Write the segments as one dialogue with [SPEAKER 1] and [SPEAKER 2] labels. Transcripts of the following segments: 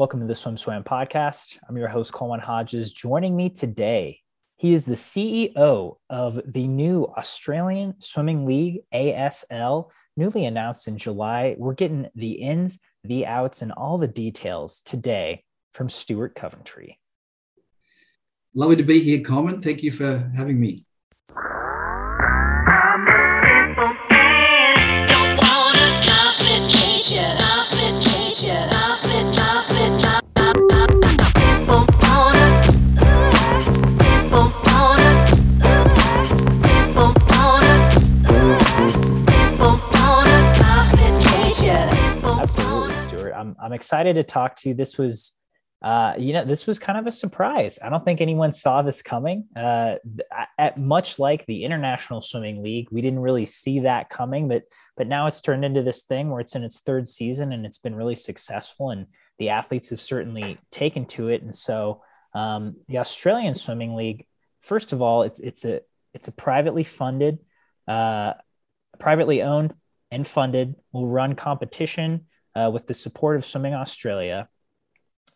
[SPEAKER 1] Welcome to the Swim Swam podcast. I'm your host, Coleman Hodges. Joining me today, he is the CEO of the new Australian Swimming League, ASL, newly announced in July. We're getting the ins, the outs, and all the details today from Stuart Coventry.
[SPEAKER 2] Lovely to be here, Coleman. Thank you for having me.
[SPEAKER 1] I'm excited to talk to you. This was, uh, you know, this was kind of a surprise. I don't think anyone saw this coming. Uh, at much like the International Swimming League, we didn't really see that coming, but but now it's turned into this thing where it's in its third season and it's been really successful, and the athletes have certainly taken to it. And so, um, the Australian Swimming League, first of all, it's it's a it's a privately funded, uh, privately owned and funded. Will run competition uh, with the support of Swimming Australia.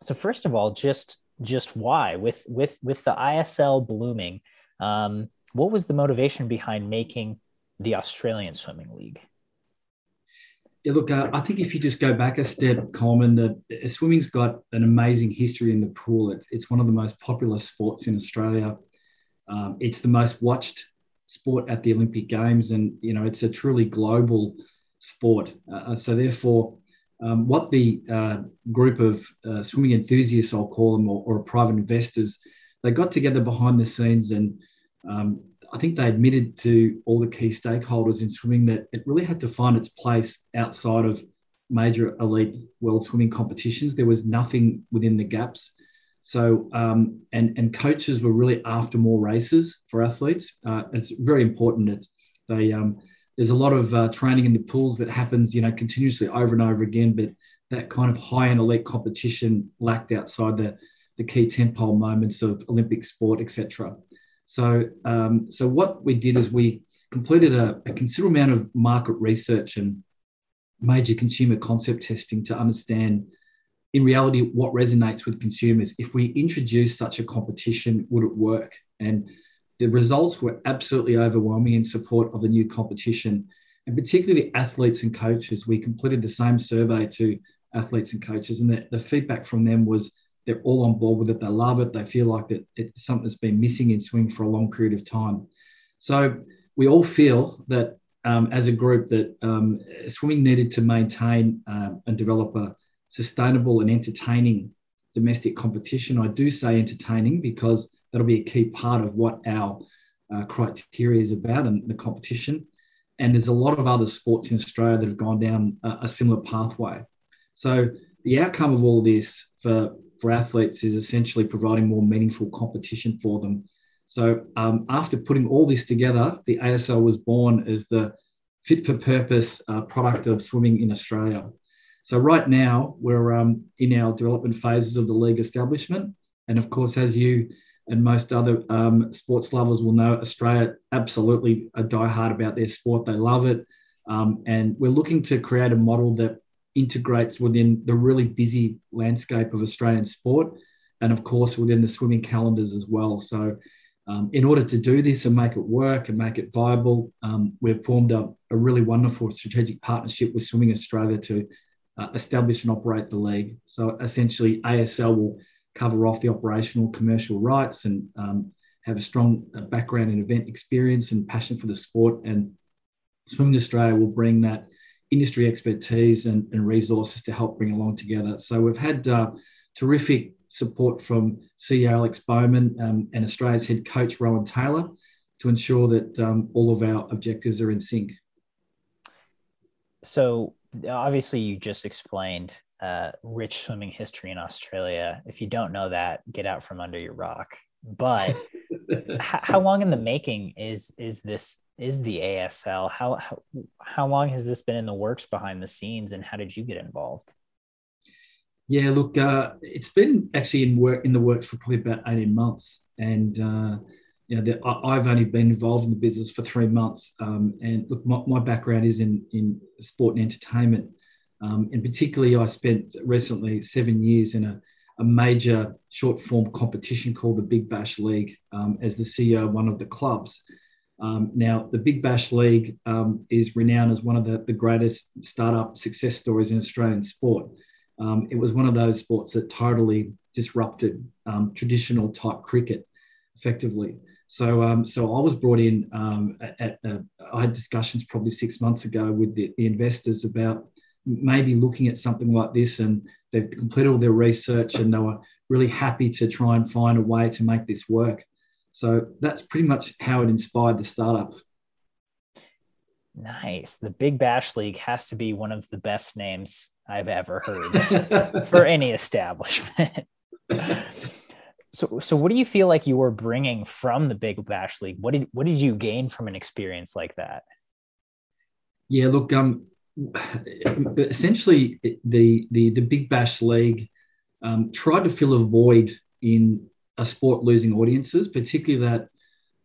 [SPEAKER 1] So first of all, just just why with with with the ISL blooming, um, what was the motivation behind making the Australian Swimming League?
[SPEAKER 2] Yeah, look, uh, I think if you just go back a step, Coleman, that uh, swimming's got an amazing history in the pool. It, it's one of the most popular sports in Australia. Um, it's the most watched sport at the Olympic Games, and you know it's a truly global sport. Uh, so therefore, um, what the uh, group of uh, swimming enthusiasts, I'll call them, or, or, private investors, they got together behind the scenes and um, I think they admitted to all the key stakeholders in swimming that it really had to find its place outside of major elite world swimming competitions. There was nothing within the gaps. So, um, and, and coaches were really after more races for athletes. Uh, it's very important that they, um, there's a lot of uh, training in the pools that happens, you know, continuously over and over again. But that kind of high end elite competition lacked outside the, the key tentpole moments of Olympic sport, etc. So, um, so what we did is we completed a, a considerable amount of market research and major consumer concept testing to understand in reality what resonates with consumers if we introduce such a competition would it work and the results were absolutely overwhelming in support of the new competition, and particularly the athletes and coaches. We completed the same survey to athletes and coaches, and the, the feedback from them was they're all on board with it. They love it. They feel like that it's something that's been missing in swing for a long period of time. So we all feel that um, as a group that um, swimming needed to maintain um, and develop a sustainable and entertaining domestic competition. I do say entertaining because that'll be a key part of what our uh, criteria is about and the competition. And there's a lot of other sports in Australia that have gone down a, a similar pathway. So the outcome of all this for, for athletes is essentially providing more meaningful competition for them. So um, after putting all this together, the ASL was born as the fit for purpose uh, product of swimming in Australia. So right now we're um, in our development phases of the league establishment, and of course, as you and most other um, sports lovers will know Australia absolutely a diehard about their sport. They love it. Um, and we're looking to create a model that integrates within the really busy landscape of Australian sport and, of course, within the swimming calendars as well. So, um, in order to do this and make it work and make it viable, um, we've formed a, a, really wonderful strategic partnership with Swimming Australia to uh, establish and operate the league. So, essentially, ASL will cover off the operational commercial rights and um, have a strong uh, background in event experience and passion for the sport. And Swimming Australia will bring that industry expertise and, and resources to help bring along together. So we've had uh, terrific support from CEO Alex Baumann um, and Australia's head coach Rohan Taylor to ensure that um, all of our objectives are in sync.
[SPEAKER 1] So obviously you just explained uh, rich swimming history in Australia. If you don't know that, get out from under your rock. But how, how long in the making is is this is the ASL? How, how how long has this been in the works behind the scenes, and how did you get involved?
[SPEAKER 2] Yeah, look, uh, it's been actually in work in the works for probably about eighteen months, and uh, you know, the, I've only been involved in the business for three months. Um, and look, my, my, background is in in sport and entertainment, Um, and particularly, I spent recently seven years in a, a major short form competition called the Big Bash League um, as the CEO of one of the clubs. Um, now, the Big Bash League um, is renowned as one of the, the greatest startup success stories in Australian sport. Um, it was one of those sports that totally disrupted um, traditional type cricket effectively. So, um, so I was brought in um, at, at uh, I had discussions probably six months ago with the, the, investors about maybe looking at something like this, and they've completed all their research and they were really happy to try and find a way to make this work. So that's pretty much how it inspired the startup.
[SPEAKER 1] Nice. The Big Bash League has to be one of the best names I've ever heard for any establishment. so, so what do you feel like you were bringing from the Big Bash League? What did what did you gain from an experience like that?
[SPEAKER 2] Yeah, look, um, essentially the the the Big Bash League um, tried to fill a void in a sport losing audiences, particularly that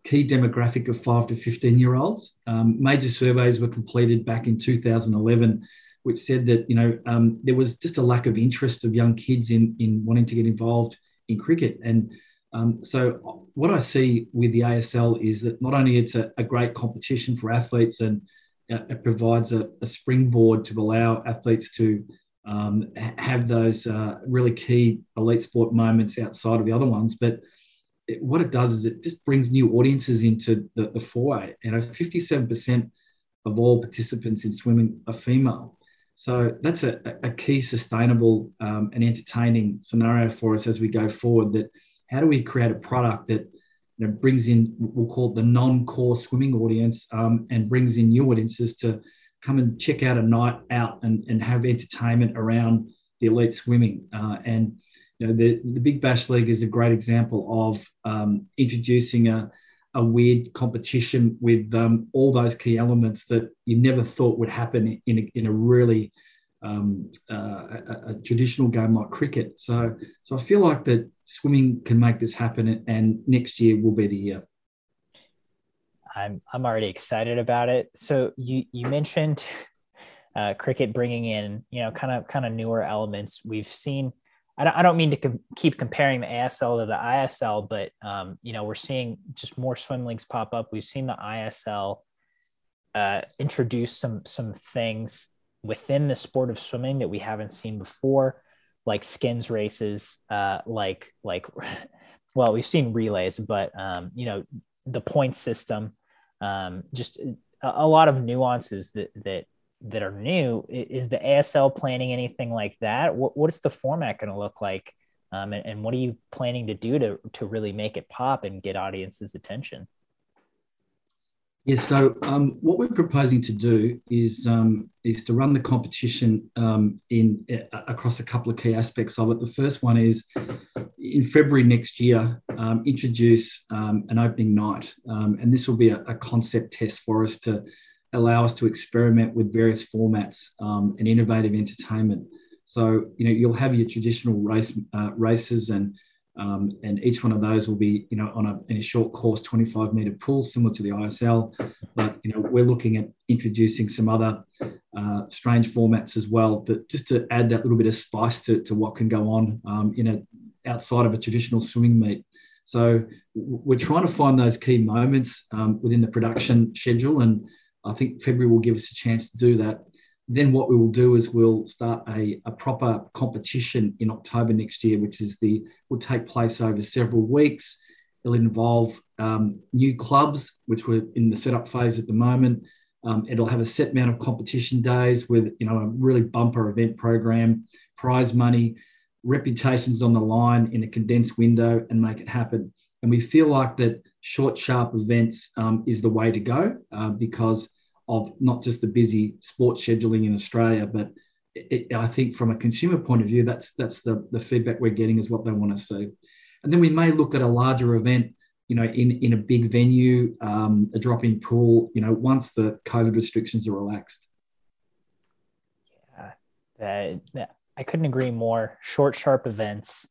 [SPEAKER 2] key demographic of five to 15 year olds. Um, major surveys were completed back in 2011, which said that you know um, there was just a lack of interest of young kids in in wanting to get involved in cricket. And um, so what I see with the ASL is that not only it's a, a great competition for athletes and it provides a, a, springboard to allow athletes to um, have those uh, really key elite sport moments outside of the other ones, but it, what it does is it just brings new audiences into the, the foray. You know, 57% of all participants in swimming are female. So that's a, a key sustainable um, and entertaining scenario for us as we go forward. That how do we create a product that you know, brings in we'll call it the non-core swimming audience um, and brings in new audiences to come and check out a night out and, and have entertainment around the elite swimming. Uh, and you know the, the Big Bash League is a great example of um, introducing a a weird competition with um, all those key elements that you never thought would happen in a, in a really um, uh, a, a, traditional game like cricket. So, so I feel like that swimming can make this happen, and next year will be the year.
[SPEAKER 1] I'm I'm already excited about it. So you you mentioned uh, cricket bringing in you know kind of kind of newer elements. We've seen I don't, I don't mean to com- keep comparing the ASL to the ISL, but um, you know we're seeing just more swim leagues pop up. We've seen the ISL uh, introduce some some things within the sport of swimming that we haven't seen before, like skins races, uh, like like well we've seen relays, but um, you know the point system, um, just a, a lot of nuances that that that are new. Is the ASL planning anything like that? What, what is the format going to look like? Um, and, and, what are you planning to do to, to really make it pop and get audiences' attention?
[SPEAKER 2] Yeah, so um, what we're proposing to do is um, is to run the competition um, in uh, across a couple of key aspects of it. The first one is in February next year, um, introduce um, an opening night, um, and this will be a, a, concept test for us to allow us to experiment with various formats and innovative entertainment. So you know you'll have your traditional race uh, races and um, and each one of those will be you know on a, in a short course 25 meter pool similar to the ISL but you know we're looking at introducing some other uh, strange formats as well that just to add that little bit of spice to, to what can go on um, in a outside of a traditional swimming meet so we're trying to find those key moments um, within the production schedule and I think February will give us a chance to do that. Then what we will do is we'll start a, a proper competition in October next year, which is the will take place over several weeks. It'll involve um, new clubs, which we're in the setup phase at the moment. Um, it'll have a set amount of competition days with you know a really bumper event program, prize money, reputations on the line in a condensed window, and make it happen. And we feel like that short, sharp events um, is the way to go uh, because of not just the busy sports scheduling in Australia, but it, I think from a consumer point of view, that's that's the, the feedback we're getting is what they want to see. And then we may look at a larger event, you know, in, in a big venue, um, a drop-in pool, you know, once the COVID restrictions are relaxed.
[SPEAKER 1] Yeah, uh, I couldn't agree more. Short, sharp events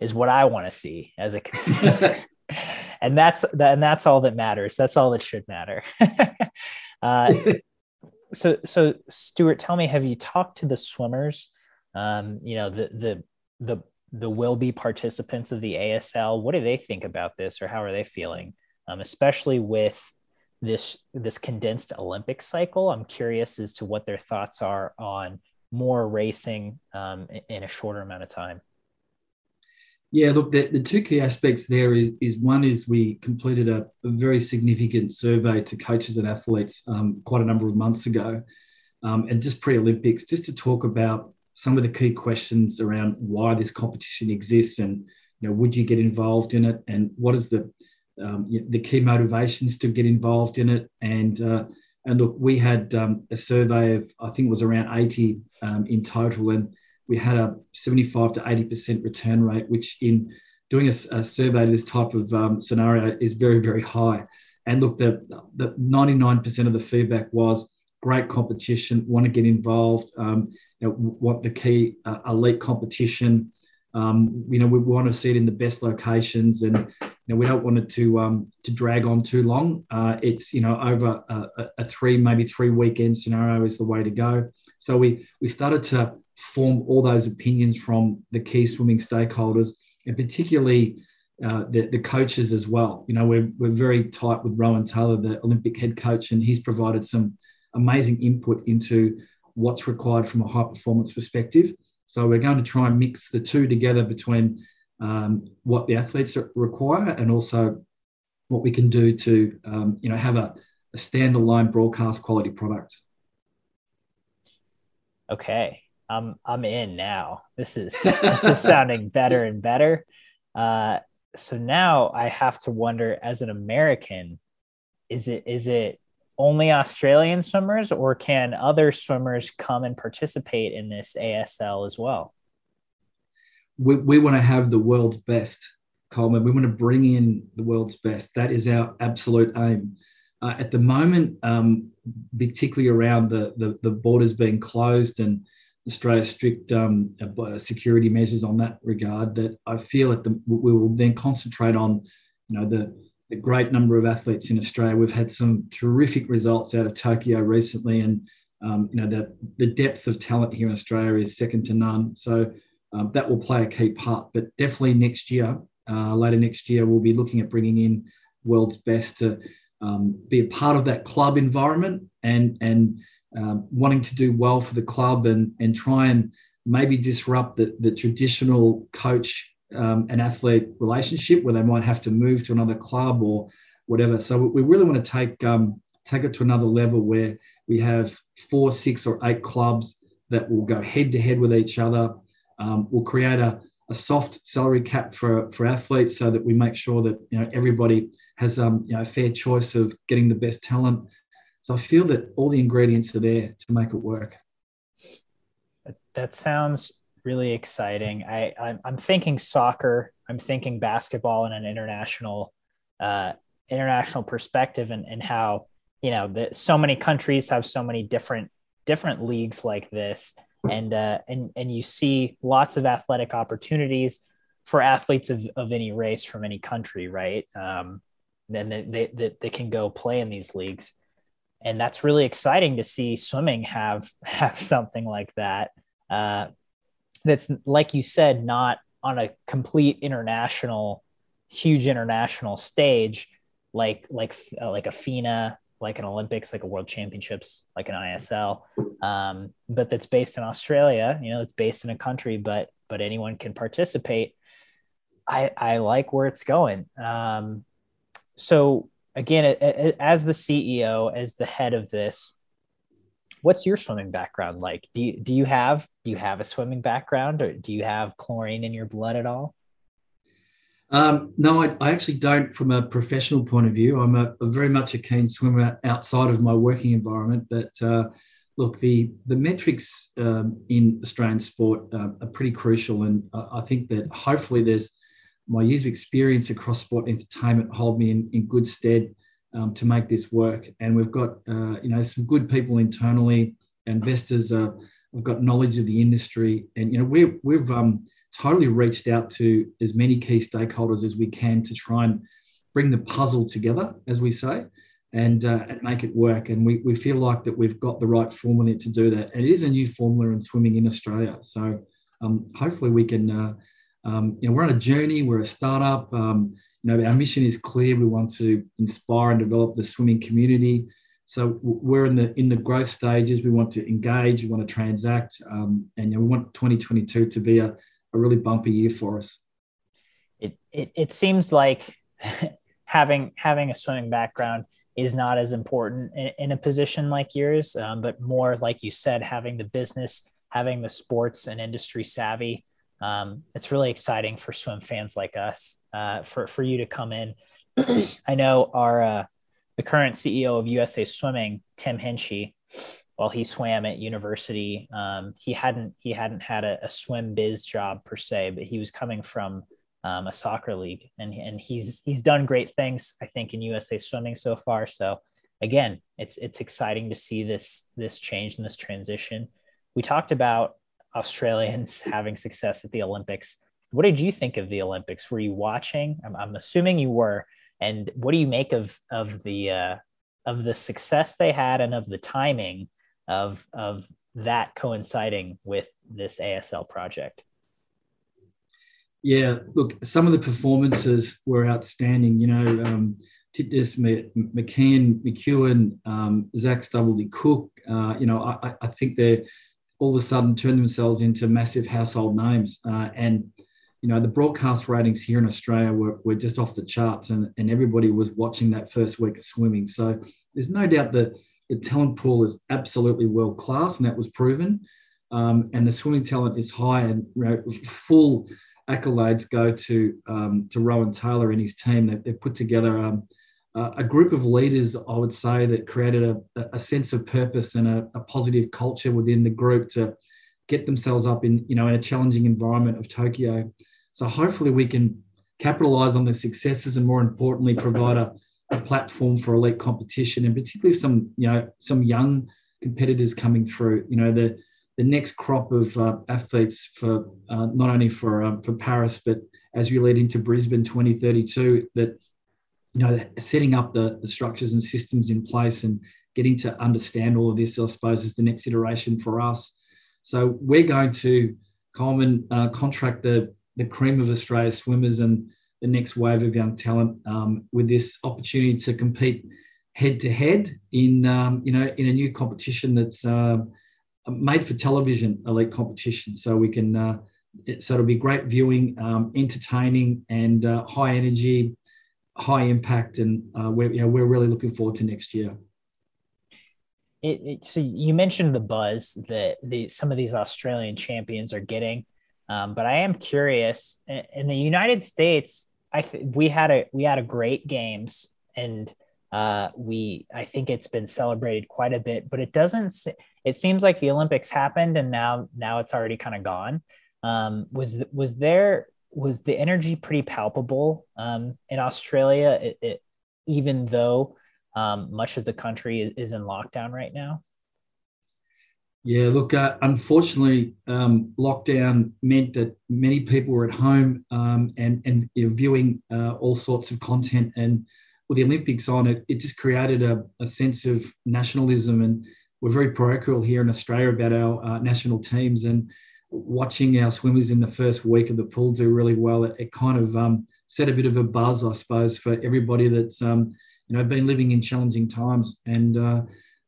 [SPEAKER 1] is what I want to see as a consumer. and that's that, and that's all that matters. That's all that should matter. uh, so so Stuart, tell me, have you talked to the swimmers? Um, you know, the the the the will be participants of the ASL. What do they think about this, or how are they feeling? Um, especially with this this condensed Olympic cycle. I'm curious as to what their thoughts are on more racing um, in a shorter amount of time.
[SPEAKER 2] Yeah, look, the, the two key aspects there is, is one is we completed a, a very significant survey to coaches and athletes um, quite a number of months ago, um, and just pre-Olympics, just to talk about some of the key questions around why this competition exists and you know would you get involved in it and what is the um, the key motivations to get involved in it? And uh, and look we had um, a survey of I think it was around 80 um, in total and we had a 75 to 80% return rate, which in doing a, a survey this type of um, scenario is very, very high. And look, the, the 99% of the feedback was great competition, want to get involved, um, you know, want the key uh, elite competition. Um, you know, we want to see it in the best locations, and you know, we don't want it to um, to drag on too long. Uh, it's you know over a, a, three maybe three weekend scenario is the way to go. So we we started to form all those opinions from the key swimming stakeholders and particularly uh, the, the coaches as well. You know, we're, we're very tight with Rohan Taylor, the Olympic head coach, and he's provided some amazing input into what's required from a high performance perspective. So we're going to try and mix the two together between um, what the athletes require and also what we can do to, um, you know, have a, a standalone broadcast quality product.
[SPEAKER 1] Okay. I'm I'm in now. This is this is sounding better and better. Uh, so now I have to wonder, as an American, is it is it only Australian swimmers, or can other swimmers come and participate in this ASL as well?
[SPEAKER 2] We, we want to have the world's best, Coleman. We want to bring in the world's best. That is our absolute aim. Uh, at the moment, um, particularly around the, the, the borders being closed and Australia's strict um, uh, security measures on that regard. That I feel that the, we will then concentrate on, you know, the the great number of athletes in Australia. We've had some terrific results out of Tokyo recently, and um, you know the the depth of talent here in Australia is second to none. So um, that will play a key part. But definitely next year, uh, later next year, we'll be looking at bringing in world's best to um, be a part of that club environment and and um, wanting to do well for the club and, and try and maybe disrupt the, the traditional coach um, and athlete relationship where they might have to move to another club or whatever. So we really want to take um, take it to another level where we have four, six, or eight clubs that will go head to head with each other. Um, we'll create a, a soft salary cap for, for athletes so that we make sure that you know everybody has um, you know, a fair choice of getting the best talent. So I feel that all the ingredients are there to make it work.
[SPEAKER 1] That sounds really exciting. I, I'm, I'm thinking soccer. I'm thinking basketball in an international, uh, international perspective, and, and how you know that so many countries have so many different different leagues like this, and uh, and and you see lots of athletic opportunities for athletes of, of any race from any country, right? Um, then they, they, they, they can go play in these leagues. And that's really exciting to see swimming have have something like that uh, that's like you said not on a complete international huge international stage like like uh, like a FINA like an Olympics like a World Championships like an ISL um, but that's based in Australia you know it's based in a country but but anyone can participate. I I like where it's going. Um, so again, as the CEO, as the head of this, what's your swimming background like? Do you, do you have do you have a swimming background, or do you have chlorine in your blood at all?
[SPEAKER 2] Um, no, I, I, actually don't. From a professional point of view, I'm a, a very much a keen swimmer outside of my working environment. But uh, look, the the metrics um, in Australian sport uh, are pretty crucial, and I think that hopefully there's my years of experience across sport entertainment hold me in, in good stead um, to make this work. And we've got, uh, you know, some good people internally. Investors uh, have got knowledge of the industry, and you know, we've we've um, totally reached out to as many key stakeholders as we can to try and bring the puzzle together, as we say. and, uh, and make it work. And we, we feel like that we've got the right formula to do that. And it is a new formula in swimming in Australia. So um, hopefully we can, uh, um, you know, we're on a journey, we're a startup. Um, you know, our mission is clear. We want to inspire and develop the swimming community. So we're in the in the growth stages. We want to engage. We want to transact, um, and you know, we want 2022 to be a, a really bumpy year for us.
[SPEAKER 1] It it, it seems like having having a swimming background is not as important in, in a position like yours, um, but more like you said, having the business, having the sports and industry savvy. Um, it's really exciting for swim fans like us uh, for for you to come in. I know our uh, the current CEO of USA Swimming, Tim Hinchey, while he swam at university, um, he hadn't he hadn't had a, a, swim biz job per se, but he was coming from um, a soccer league, and and he's he's done great things, I think, in USA Swimming so far. So again, it's it's exciting to see this this change and this transition. We talked about Australians having success at the Olympics. What did you think of the Olympics? Were you watching? I'm, I'm assuming you were. And what do you make of of the uh, of the success they had and of the timing of of that coinciding with this ASL project?
[SPEAKER 2] Yeah, look, some of the performances were outstanding. You know, um, Titmus, McKeon, McKeown, um, Zac Stubblety-Cook. Uh, you know, I, I think they're all of a sudden turned themselves into massive household names. Uh, and you know, the broadcast ratings here in Australia were, were just off the charts and, and everybody was watching that first week of swimming. So there's no doubt that the talent pool is absolutely world class and that was proven. Um, and the swimming talent is high and you know, full accolades go to, um, to Rohan Taylor and his team. They, they've put together um, a group of leaders, I would say, that created a, a sense of purpose and a, a positive culture within the group to get themselves up in, you know, in a challenging environment of Tokyo. So hopefully we can capitalize on the successes and more importantly provide a, a platform for elite competition and particularly some you know some young competitors coming through. You know the the next crop of uh, athletes for uh, not only for um, for Paris but as we lead into Brisbane 2032 that you know setting up the, the structures and systems in place and getting to understand all of this I suppose is the next iteration for us. So we're going to Coleman uh, contract the the cream of Australia swimmers and the next wave of young talent um, with this opportunity to compete head to head in um, you know in a new competition that's uh, made for television elite competition so we can uh, so it'll be great viewing um, entertaining and uh, high energy high impact and uh, we're, you know, we're really looking forward to next year
[SPEAKER 1] it, it, so you mentioned the buzz that the, some of these australian champions are getting um, but I am curious in the United States. I th- we had a we had a great games and uh, we I think it's been celebrated quite a bit, but it doesn't. It seems like the Olympics happened and now now it's already kind of gone. Um, was was there was the energy pretty palpable um, in Australia? It, it, even though um, much of the country is in lockdown right now.
[SPEAKER 2] Yeah, look, uh, unfortunately, um, lockdown meant that many people were at home um, and, and you know, viewing uh, all sorts of content. And with the Olympics on it, it just created a, a sense of nationalism. And we're very parochial here in Australia about our uh, national teams. And watching our swimmers in the first week of the pool do really well, it, it kind of um, set a bit of a buzz, I suppose, for everybody that's um, you know been living in challenging times. And uh,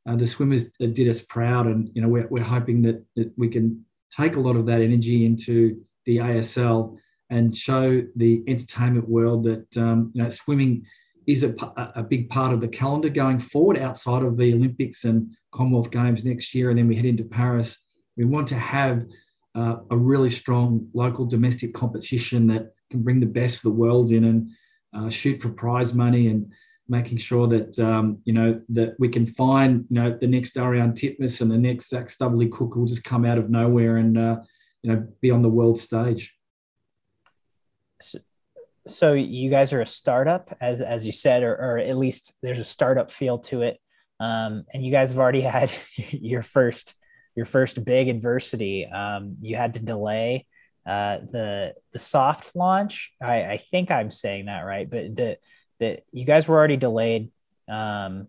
[SPEAKER 2] uh, the swimmers did us proud, and you know we're, we're hoping that, that we can take a lot of that energy into the ASL and show the entertainment world that um, you know swimming is a, a big part of the calendar going forward outside of the Olympics and Commonwealth Games next year, and then we head into Paris. We want to have uh, a really strong local domestic competition that can bring the best of the world in and uh, shoot for prize money and making sure that um, you know that we can find you know the next Ariarne Titmus and the next Zac Stubblety-Cook will just come out of nowhere and uh, you know be on the world stage.
[SPEAKER 1] So, so, you guys are a startup, as as you said, or, or at least there's a startup feel to it, um, and you guys have already had your first your first big adversity. Um, you had to delay uh, the the soft launch. I, I think I'm saying that right, but the that you guys were already delayed um,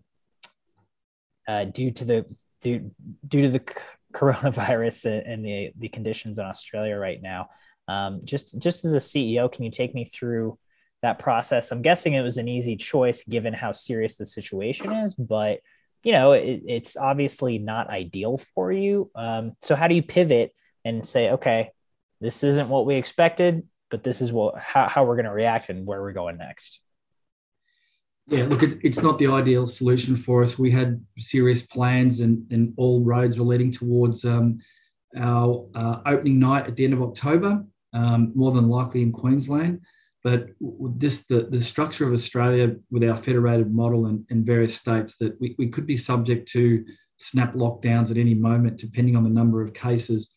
[SPEAKER 1] uh, due to the due due to the coronavirus and the the conditions in Australia right now. Um, just just as a CEO, can you take me through that process? I'm guessing it was an easy choice given how serious the situation is, but you know it, it's obviously not ideal for you. Um, so how do you pivot and say, okay, this isn't what we expected, but this is what how, how we're going to react and where we're going next?
[SPEAKER 2] Yeah, look, it's, it's not the ideal solution for us. We had serious plans, and, and all roads were leading towards um, our uh, opening night at the end of October, um, more than likely in Queensland. But this the, the structure of Australia with our federated model and, and various states that we, we could be subject to snap lockdowns at any moment, depending on the number of cases.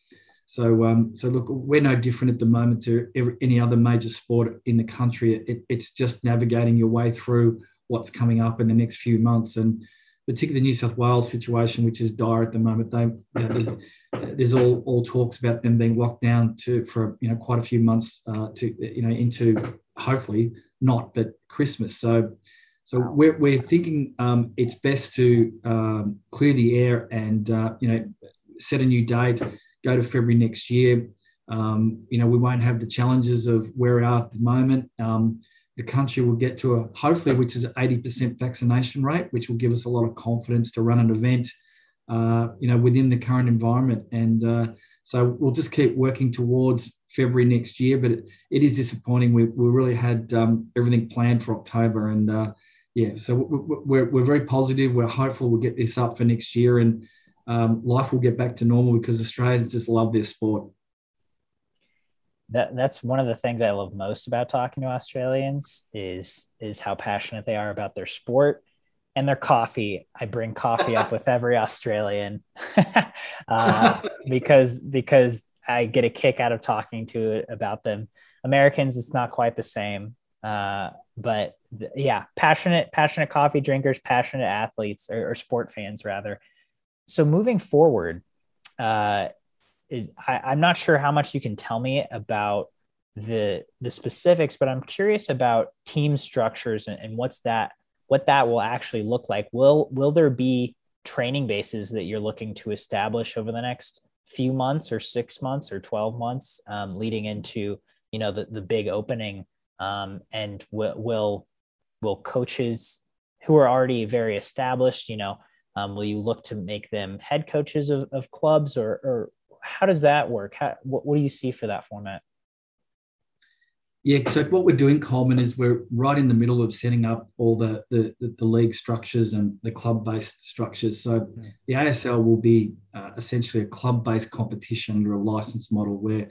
[SPEAKER 2] So, um, so look, we're no different at the moment to every, any other major sport in the country. It, it's just navigating your way through what's coming up in the next few months. And particularly the New South Wales situation, which is dire at the moment. They, you know, there's, all, all talks about them being locked down to for you know quite a few months uh, to you know into hopefully not, but Christmas. So. So we're, we're thinking um, it's best to um, clear the air and uh, you know set a new date, go to February next year. Um, you know we won't have the challenges of where we are at the moment. Um, the country will get to a hopefully which is 80% vaccination rate which will give us a lot of confidence to run an event uh, you know within the current environment. And uh, so we'll just keep working towards february next year but it, it is disappointing. We, we really had um, everything planned for october and uh, yeah so we're, we're very positive. We're hopeful we'll get this up for next year and um, life will get back to normal because australians just love their sport.
[SPEAKER 1] That that's one of the things I love most about talking to Australians is is how passionate they are about their sport and their coffee. I bring coffee up with every Australian uh, because because I get a kick out of talking to it about them. Americans, it's not quite the same, uh, but th- yeah, passionate passionate coffee drinkers, passionate athletes or, or sport fans rather. So moving forward, uh, it, I, am not sure how much you can tell me about the the specifics, but I'm curious about team structures and, and what's that what that will actually look like. Will will there be training bases that you're looking to establish over the next few months or six months or 12 months um, leading into you know the, the big opening um, and will, will will coaches who are already very established you know um, will you look to make them head coaches of, of clubs or, or how does that work? How, what, what do you see for that format?
[SPEAKER 2] Yeah, so what we're doing, Coleman, is we're right in the middle of setting up all the the, the, league structures and the club-based structures. So the ASL will be uh, essentially a club-based competition under a license model where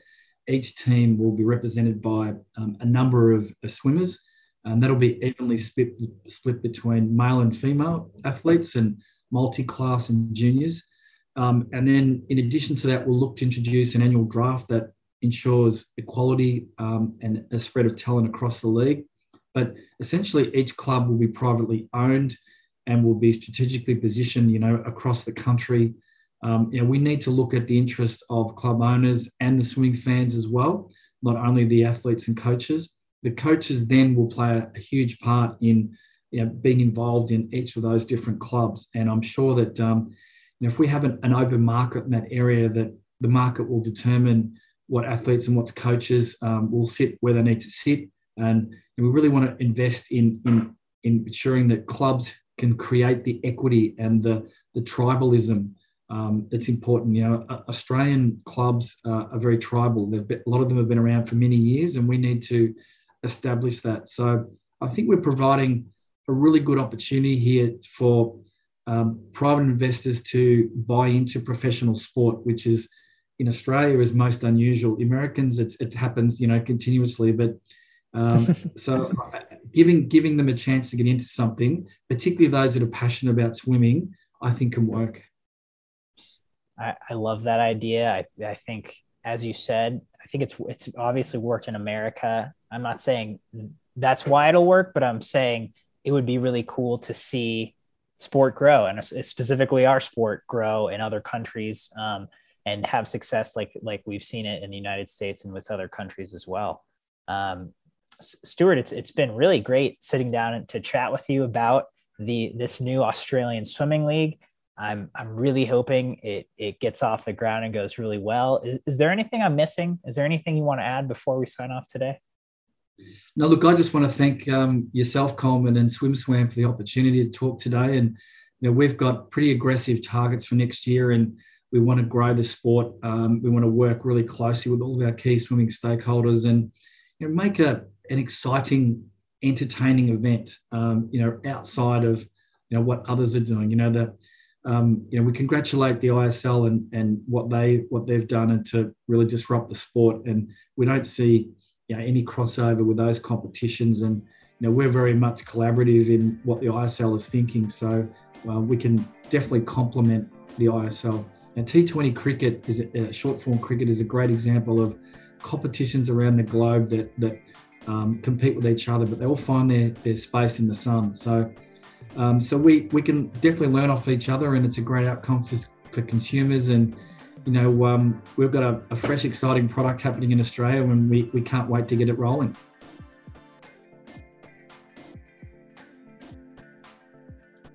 [SPEAKER 2] each team will be represented by um, a number of, of, swimmers, and that'll be evenly split, split between male and female athletes and multi-class and juniors. Um, and then, in addition to that, we'll look to introduce an annual draft that ensures equality um, and a spread of talent across the league. But essentially, each club will be privately owned and will be strategically positioned, you know, across the country. Um, you know, we need to look at the interests of club owners and the swimming fans as well, not only the athletes and coaches. The coaches then will play a, a huge part in you know, being involved in each of those different clubs. And I'm sure that um, know, if we have an, an open market in that area, that the market will determine what athletes and what coaches um, will sit where they need to sit. And, and we really want to invest in, in, in ensuring that clubs can create the equity and the, the tribalism um, that's important. You know, Australian clubs uh, are very tribal. Been, a lot of them have been around for many years, and we need to establish that. So I think we're providing a really good opportunity here for um, private investors to buy into professional sport, which is in Australia is most unusual. The Americans, it happens, you know, continuously. But um, so giving giving them a chance to get into something, particularly those that are passionate about swimming, I think can work.
[SPEAKER 1] I, I love that idea. I, I think, as you said, I think it's it's obviously worked in America. I'm not saying that's why it'll work, but I'm saying it would be really cool to see sport grow and specifically our sport grow in other countries um, and have success like like we've seen it in the United States and with other countries as well. Um, Stuart, it's it's been really great sitting down to chat with you about the this new Australian swimming league. I'm I'm really hoping it it gets off the ground and goes really well. Is, is there anything I'm missing? Is there anything you want to add before we sign off today?
[SPEAKER 2] No, look, I just want to thank um, yourself, Coleman, and Swim SwimSwam for the opportunity to talk today. And you know, we've got pretty aggressive targets for next year, and we want to grow the sport. Um, we want to work really closely with all of our key swimming stakeholders, and you know, make a an exciting, entertaining event. Um, you know, outside of you know what others are doing. You know that. Um, you know, we congratulate the ISL and and what they what they've done and to really disrupt the sport. And we don't see you know, any crossover with those competitions. And you know, we're very much collaborative in what the ISL is thinking. So uh, we can definitely complement the ISL. Now, T20 cricket is a, uh, short form cricket is a great example of competitions around the globe that that um, compete with each other, but they all find their their space in the sun. So. Um, so we, we can definitely learn off each other, and it's a great outcome for, for consumers and you know, um, we've got a, a, fresh, exciting product happening in Australia, and we, we can't wait to get it rolling.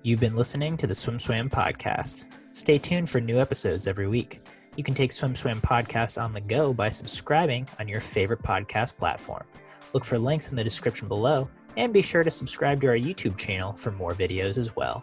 [SPEAKER 1] You've been listening to the SwimSwam podcast. Stay tuned for new episodes every week. You can take SwimSwam podcast on the go by subscribing on your favorite podcast platform. Look for links in the description below, and be sure to subscribe to our YouTube channel for more videos as well.